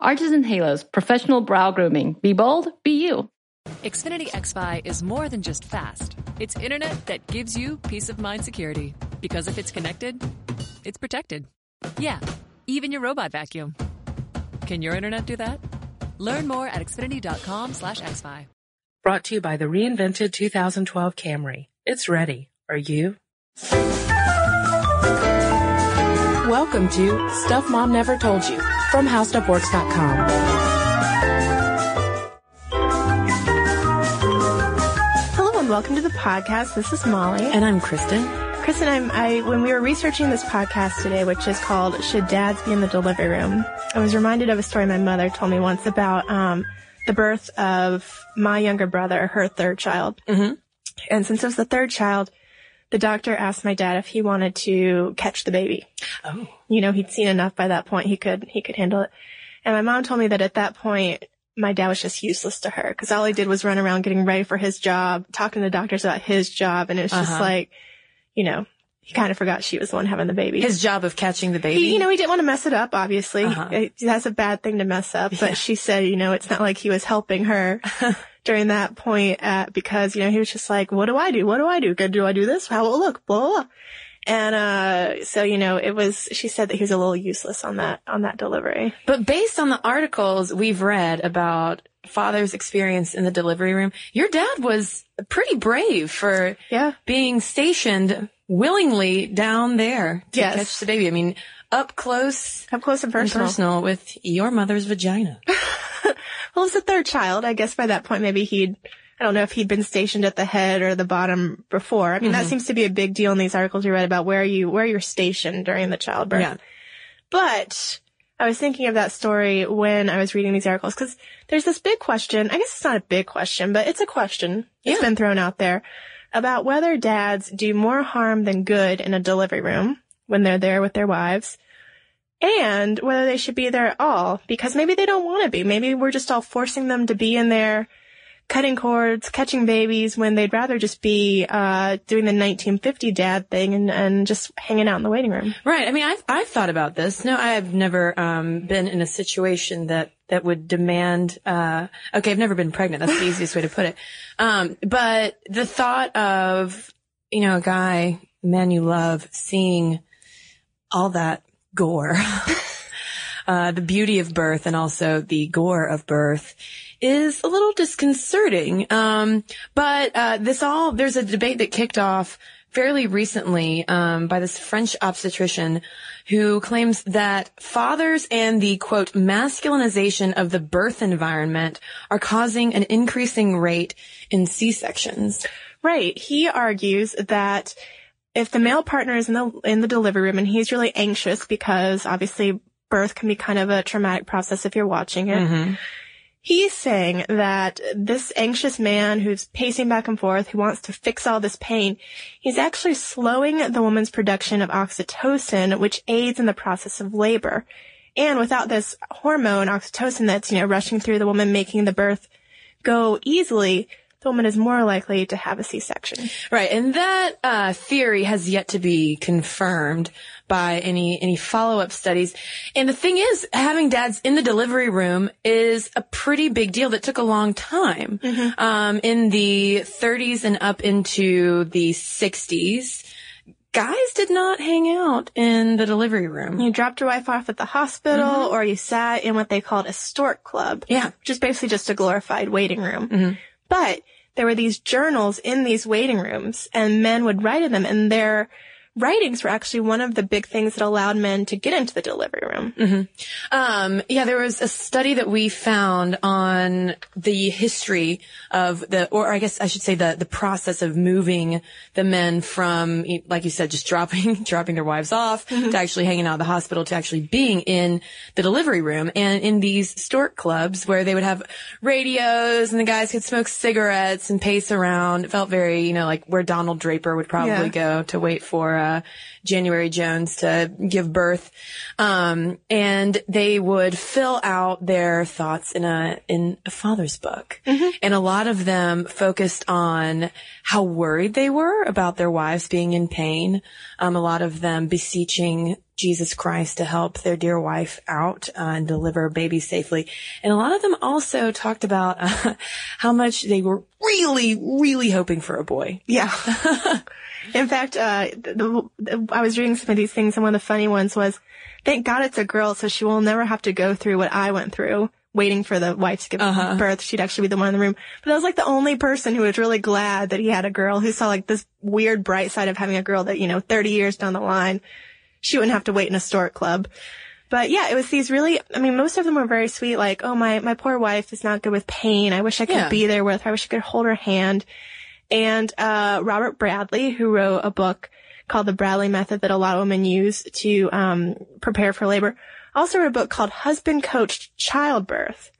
Arches and Halos, professional brow grooming. Be bold, be you. Xfinity XFi is more than just fast. It's internet that gives you peace of mind security. Because if it's connected, it's protected. Yeah, even your robot vacuum. Can your internet do that? Learn more at xfinity.com slash xfi. Brought to you by the reinvented 2012 Camry. It's ready. Are you? Welcome to Stuff Mom Never Told You from HowStuffWorks.com. Hello and welcome to the podcast. This is Molly. And I'm Cristen. Cristen, I'm, I, when we were researching this podcast today, which is called Should Dads Be in the Delivery Room, I was reminded of a story my mother told me once about, um, the birth of my younger brother, her third child. Mm-hmm. And since it was the third child, the doctor asked my dad if he wanted to catch the baby. Oh. You know, he'd seen enough by that point. He could, he could handle it. And my mom told me that at that point, my dad was just useless to her because all he did was run around getting ready for his job, talking to doctors about his job. And it was just Uh-huh. like, you know, he kind of forgot she was the one having the baby. His job of catching the baby. He, you know, he didn't want to mess it up, obviously. Uh-huh. It- That's a bad thing to mess up. But Yeah. she said, you know, it's not like he was helping her during that point at, because, you know, he was just like, what do I do? What do I do? Good, Do I do this? How will it look? Blah, blah, blah. And, uh, so, you know, it was, she said that he was a little useless on that, on that delivery. But based on the articles we've read about father's experience in the delivery room, your dad was pretty brave for Yeah. being stationed willingly down there to Yes. catch the baby. I mean, up close Up close and and personal. personal with your mother's vagina. Well, it's a third child. I guess by that point, maybe he'd, I don't know if he'd been stationed at the head or the bottom before. I mean, that mm-hmm. seems to be a big deal in these articles we read about where you, where you're stationed during the childbirth. Yeah. But I was thinking of that story when I was reading these articles because there's this big question. I guess it's not a big question, but it's a question Yeah. It's been thrown out there about whether dads do more harm than good in a delivery room when they're there with their wives and whether they should be there at all because maybe they don't want to be. Maybe we're just all forcing them to be in there cutting cords, catching babies when they'd rather just be uh, doing the 1950 dad thing and, and just hanging out in the waiting room. Right. I mean, I've, I've thought about this. No, I've never, um, been in a situation that, that would demand, uh, okay, I've never been pregnant. That's the easiest way to put it. Um, but the thought of, you know, a guy, man you love, seeing all that gore, uh, the beauty of birth and also the gore of birth is a little disconcerting. Um, but, uh, this all, there's a debate that kicked off fairly recently, um, by this French obstetrician who claims that fathers and the quote, masculinization of the birth environment are causing an increasing rate in C-sections. Right. He argues that if the male partner is in the in the delivery room and he's really anxious because obviously birth can be kind of a traumatic process if you're watching it. He's saying that this anxious man who's pacing back and forth, who wants to fix all this pain, he's actually slowing the woman's production of oxytocin, which aids in the process of labor. And without this hormone, oxytocin, that's, you know, rushing through the woman, making the birth go easily, the woman is more likely to have a C-section. Right, and that uh, theory has yet to be confirmed by any any follow up studies. And the thing is, having dads in the delivery room is a pretty big deal that took a long time. Um, in the 30s and up into the 60s, guys did not hang out in the delivery room. You dropped your wife off at the hospital or you sat in what they called a stork club. Yeah. Which is basically just a glorified waiting room. But there were these journals in these waiting rooms and men would write in them and their writings were actually one of the big things that allowed men to get into the delivery room. Um, yeah, there was a study that we found on the history of the, or I guess I should say the, the process of moving the men from, like you said, just dropping, dropping their wives off to actually hanging out at the hospital to actually being in the delivery room and in these stork clubs where they would have radios and the guys could smoke cigarettes and pace around. It felt very, you know, like where Donald Draper would probably Yeah. go to wait for, uh, January Jones to give birth. Um, and they would fill out their thoughts in a, in a father's book. And a lot of them focused on how worried they were about their wives being in pain. Um, a lot of them beseeching Jesus Christ to help their dear wife out uh, and deliver baby safely. And a lot of them also talked about uh, how much they were really, really hoping for a boy. Yeah. In fact, uh, the, the, I was reading some of these things and one of the funny ones was, thank God it's a girl so she will never have to go through what I went through waiting for the wife to give birth. She'd actually be the one in the room. But I was like the only person who was really glad that he had a girl who saw like this weird bright side of having a girl that, you know, 30 years down the line, she wouldn't have to wait in a stork club. But yeah, it was these really, I mean, most of them were very sweet. Like, oh, my, my poor wife is not good with pain. I wish I could Yeah. be there with her. I wish I could hold her hand. And, uh, Robert Bradley, who wrote a book called The Bradley Method that a lot of women use to, um, prepare for labor, also wrote a book called Husband Coached Childbirth.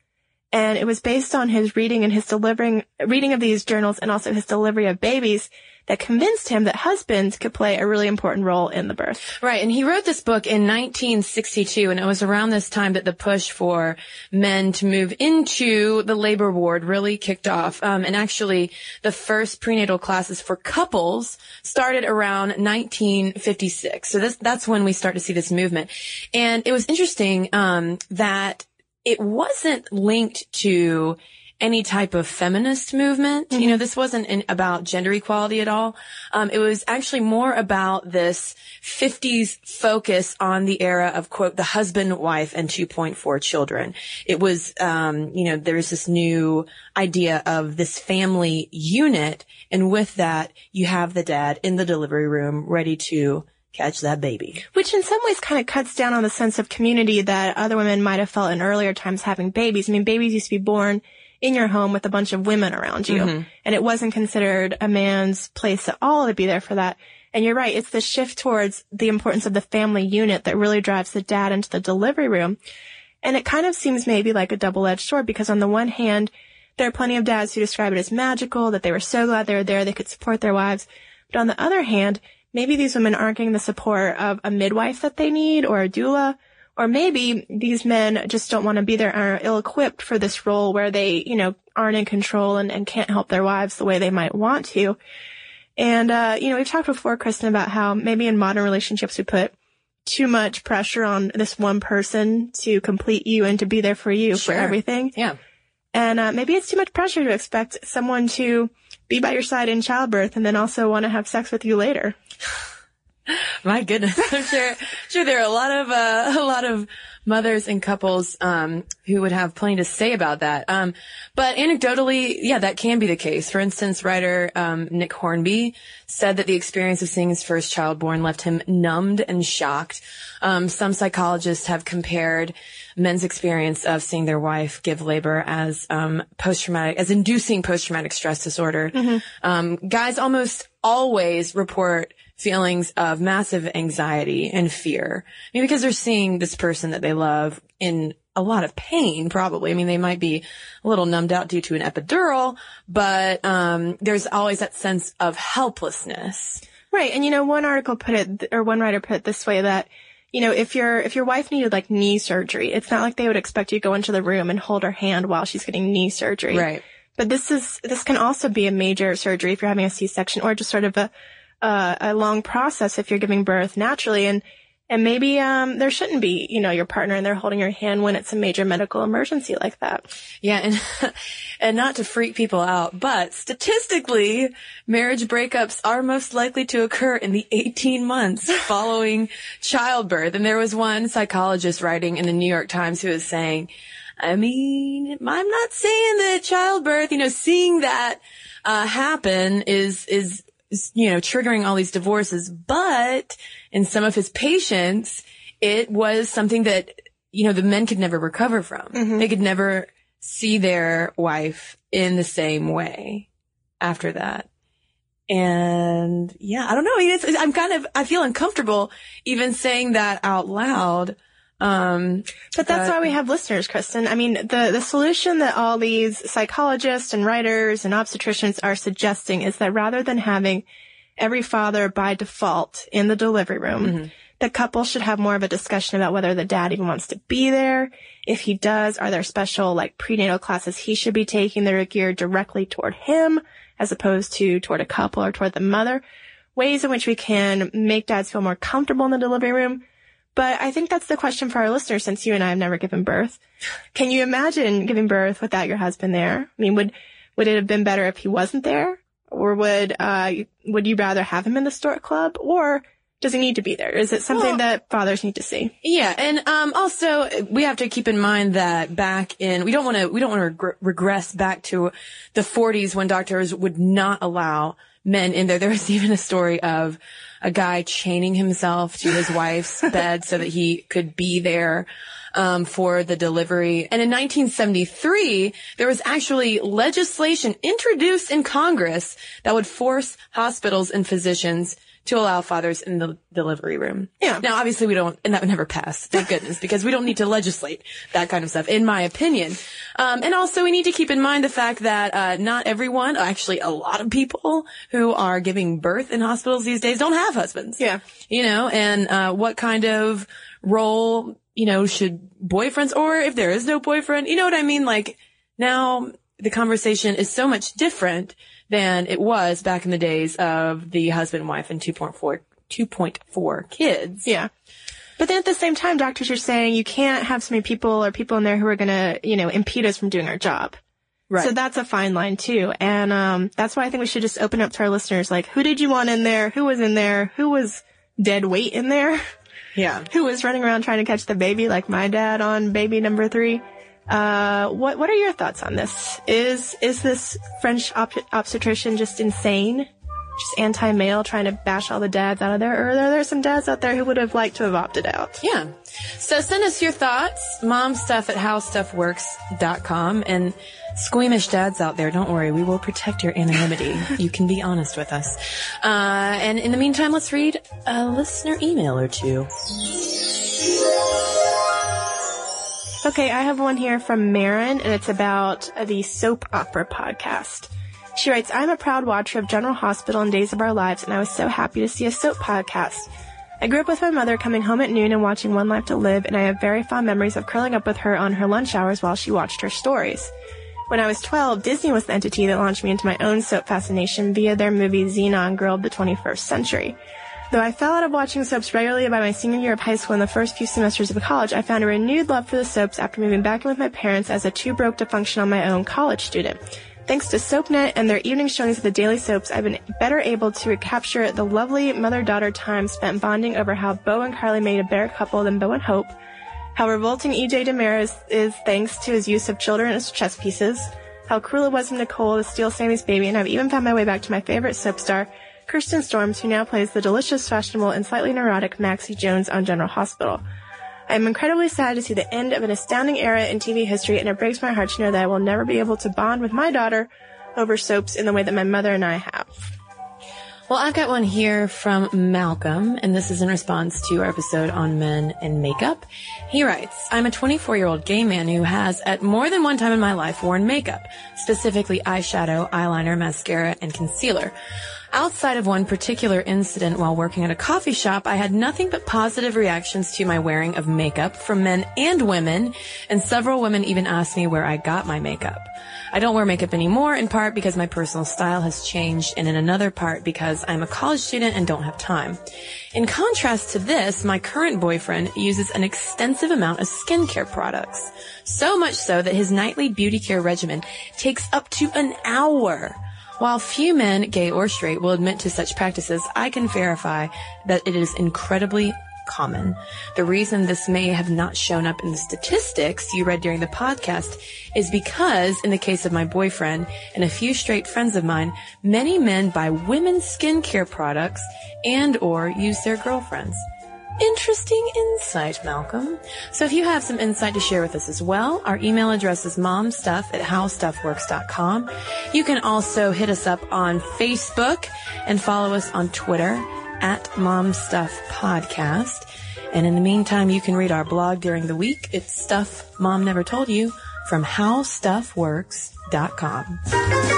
And it was based on his reading and his delivering, reading of these journals and also his delivery of babies that convinced him that husbands could play a really important role in the birth. Right. And he wrote this book in 1962. And it was around this time that the push for men to move into the labor ward really kicked off. Um, and actually the first prenatal classes for couples started around 1956. So this, that's when we start to see this movement. And it was interesting, um, that it wasn't linked to any type of feminist movement. You know, this wasn't in, about gender equality at all. Um, it was actually more about this 50s focus on the era of quote, the husband, wife, and 2.4 children. It was, um, you know, there's this new idea of this family unit. And with that, you have the dad in the delivery room ready to catch that baby. Which in some ways kind of cuts down on the sense of community that other women might have felt in earlier times having babies. I mean, babies used to be born in your home with a bunch of women around you. Mm-hmm. And it wasn't considered a man's place at all to be there for that. And you're right. It's the shift towards the importance of the family unit that really drives the dad into the delivery room. And it kind of seems maybe like a double-edged sword because on the one hand, there are plenty of dads who describe it as magical, that they were so glad they were there, they could support their wives. But on the other hand, maybe these women aren't getting the support of a midwife that they need or a doula. Or maybe these men just don't want to be there and are ill-equipped for this role where they, you know, aren't in control and, and can't help their wives the way they might want to. And, uh, you know, we've talked before, Cristen, about how maybe in modern relationships we put too much pressure on this one person to complete you and to be there for you Sure. for everything. Yeah. And uh, maybe it's too much pressure to expect someone to be by your side in childbirth and then also want to have sex with you later. My goodness, I'm sure, sure there are a lot of, uh, a lot of mothers and couples, um, who would have plenty to say about that. Um, but anecdotally, yeah, that can be the case. For instance, writer, um, Nick Hornby said that the experience of seeing his first child born left him numbed and shocked. Um, some psychologists have compared men's experience of seeing their wife give labor as, um, post-traumatic, as inducing post-traumatic stress disorder. Um, guys almost always report feelings of massive anxiety and fear. I mean, because they're seeing this person that they love in a lot of pain, probably. I mean, they might be a little numbed out due to an epidural, but, um, there's always that sense of helplessness. Right. And you know, one article put it, or one writer put it this way that, you know, if your, if your wife needed like knee surgery, it's not like they would expect you to go into the room and hold her hand while she's getting knee surgery. Right. But this is, this can also be a major surgery if you're having a C-section or just sort of a, uh, a long process if you're giving birth naturally. And, and maybe, um, there shouldn't be, you know, your partner and they're holding your hand when it's a major medical emergency like that. Yeah, and and not to freak people out, but statistically, marriage breakups are most likely to occur in the 18 months following childbirth. And there was one psychologist writing in the New York Times who was saying, I mean, I'm not saying that childbirth, you know, seeing that uh, happen is is you know, triggering all these divorces. But in some of his patients, it was something that, you know, the men could never recover from. Mm-hmm. They could never see their wife in the same way after that. And yeah, I don't know. I'm kind of, I feel uncomfortable even saying that out loud. Um, But that's why we have listeners, Cristen. I mean, the, the solution that all these psychologists and writers and obstetricians are suggesting is that rather than having every father by default in the delivery room, the couple should have more of a discussion about whether the dad even wants to be there. If he does, are there special like prenatal classes he should be taking that are geared directly toward him as opposed to toward a couple or toward the mother? Ways in which we can make dads feel more comfortable in the delivery room. But I think that's the question for our listeners since you and I have never given birth. Can you imagine giving birth without your husband there? I mean, would, would it have been better if he wasn't there? Or would, uh, would you rather have him in the Stork Club? Or does he need to be there? Is it something Well- that fathers need to see? Yeah, and um, also we have to keep in mind that back in we don't want to we don't want to regr- regress back to the 40s when doctors would not allow men in there. There was even a story of a guy chaining himself to his wife's bed so that he could be there um, for the delivery. And in 1973, there was actually legislation introduced in Congress that would force hospitals and physicians to allow fathers in the delivery room. Yeah. Now, obviously we don't, and that would never pass, thank goodness, because we don't need to legislate that kind of stuff, in my opinion. Um, and also we need to keep in mind the fact that, uh, not everyone, actually a lot of people who are giving birth in hospitals these days don't have husbands. Yeah. You know, and, uh, what kind of role, you know, should boyfriends, or if there is no boyfriend, you know what I mean? Like, now the conversation is so much different than it was back in the days of the husband, wife, and 2.4, 2.4 kids. Yeah. But then at the same time, doctors are saying you can't have so many people or people in there who are going to, you know, impede us from doing our job. Right. So that's a fine line too. And, um, that's why I think we should just open up to our listeners. Like, who did you want in there? Who was in there? Who was dead weight in there? yeah. Who was running around trying to catch the baby like my dad on baby number three? Uh, what, what are your thoughts on this? Is, is this French op- obstetrician just insane? Just anti-male trying to bash all the dads out of there? Or are there some dads out there who would have liked to have opted out? Yeah. So send us your thoughts, momstuff at howstuffworks.com and squeamish dads out there, don't worry, we will protect your anonymity. you can be honest with us. Uh, and in the meantime, let's read a listener email or two. Okay, I have one here from Marin, and it's about the soap opera podcast. She writes, I'm a proud watcher of General Hospital and Days of Our Lives, and I was so happy to see a soap podcast. I grew up with my mother coming home at noon and watching One Life to Live, and I have very fond memories of curling up with her on her lunch hours while she watched her stories. When I was 12, Disney was the entity that launched me into my own soap fascination via their movie Zenon Girl of the 21st Century. Though I fell out of watching soaps regularly by my senior year of high school and the first few semesters of college, I found a renewed love for the soaps after moving back in with my parents as a too broke to function on my own college student. Thanks to SoapNet and their evening showings of the daily soaps, I've been better able to recapture the lovely mother-daughter time spent bonding over how Bo and Carly made a better couple than Bo and Hope, how revolting EJ DiMera is thanks to his use of children as chess pieces, how cruel it was of Nicole to steal Sami's baby, and I've even found my way back to my favorite soap star, Kirsten Storms, who now plays the delicious, fashionable, and slightly neurotic Maxie Jones on General Hospital. I am incredibly sad to see the end of an astounding era in TV history, and it breaks my heart to know that I will never be able to bond with my daughter over soaps in the way that my mother and I have. Well, I've got one here from Malcolm, and this is in response to our episode on men and makeup. He writes, I'm a 24 year old gay man who has, at more than one time in my life, worn makeup, specifically eyeshadow, eyeliner, mascara, and concealer. Outside of one particular incident while working at a coffee shop, I had nothing but positive reactions to my wearing of makeup from men and women, and several women even asked me where I got my makeup. I don't wear makeup anymore, in part because my personal style has changed, and in another part because I'm a college student and don't have time. In contrast to this, my current boyfriend uses an extensive amount of skincare products. So much so that his nightly beauty care regimen takes up to an hour. While few men, gay or straight, will admit to such practices, I can verify that it is incredibly common. The reason this may have not shown up in the statistics you read during the podcast is because, in the case of my boyfriend and a few straight friends of mine, many men buy women's skincare products and or use their girlfriends. Interesting insight, Malcolm. So if you have some insight to share with us as well, our email address is momstuff at howstuffworks.com. You can also hit us up on Facebook and follow us on Twitter at momstuffpodcast. And in the meantime, you can read our blog during the week. It's Stuff Mom Never Told You from howstuffworks.com.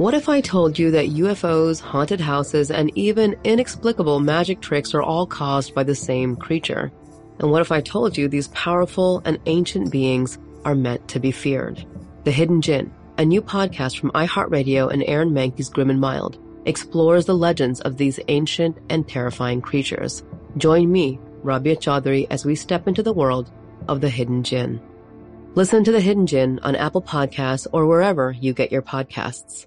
What if I told you that UFOs, haunted houses, and even inexplicable magic tricks are all caused by the same creature? And what if I told you these powerful and ancient beings are meant to be feared? The Hidden Djinn, a new podcast from iHeartRadio and Aaron Mahnke's Grim and Mild, explores the legends of these ancient and terrifying creatures. Join me, Rabia Chaudry, as we step into the world of the Hidden Djinn. Listen to The Hidden Djinn on Apple Podcasts or wherever you get your podcasts.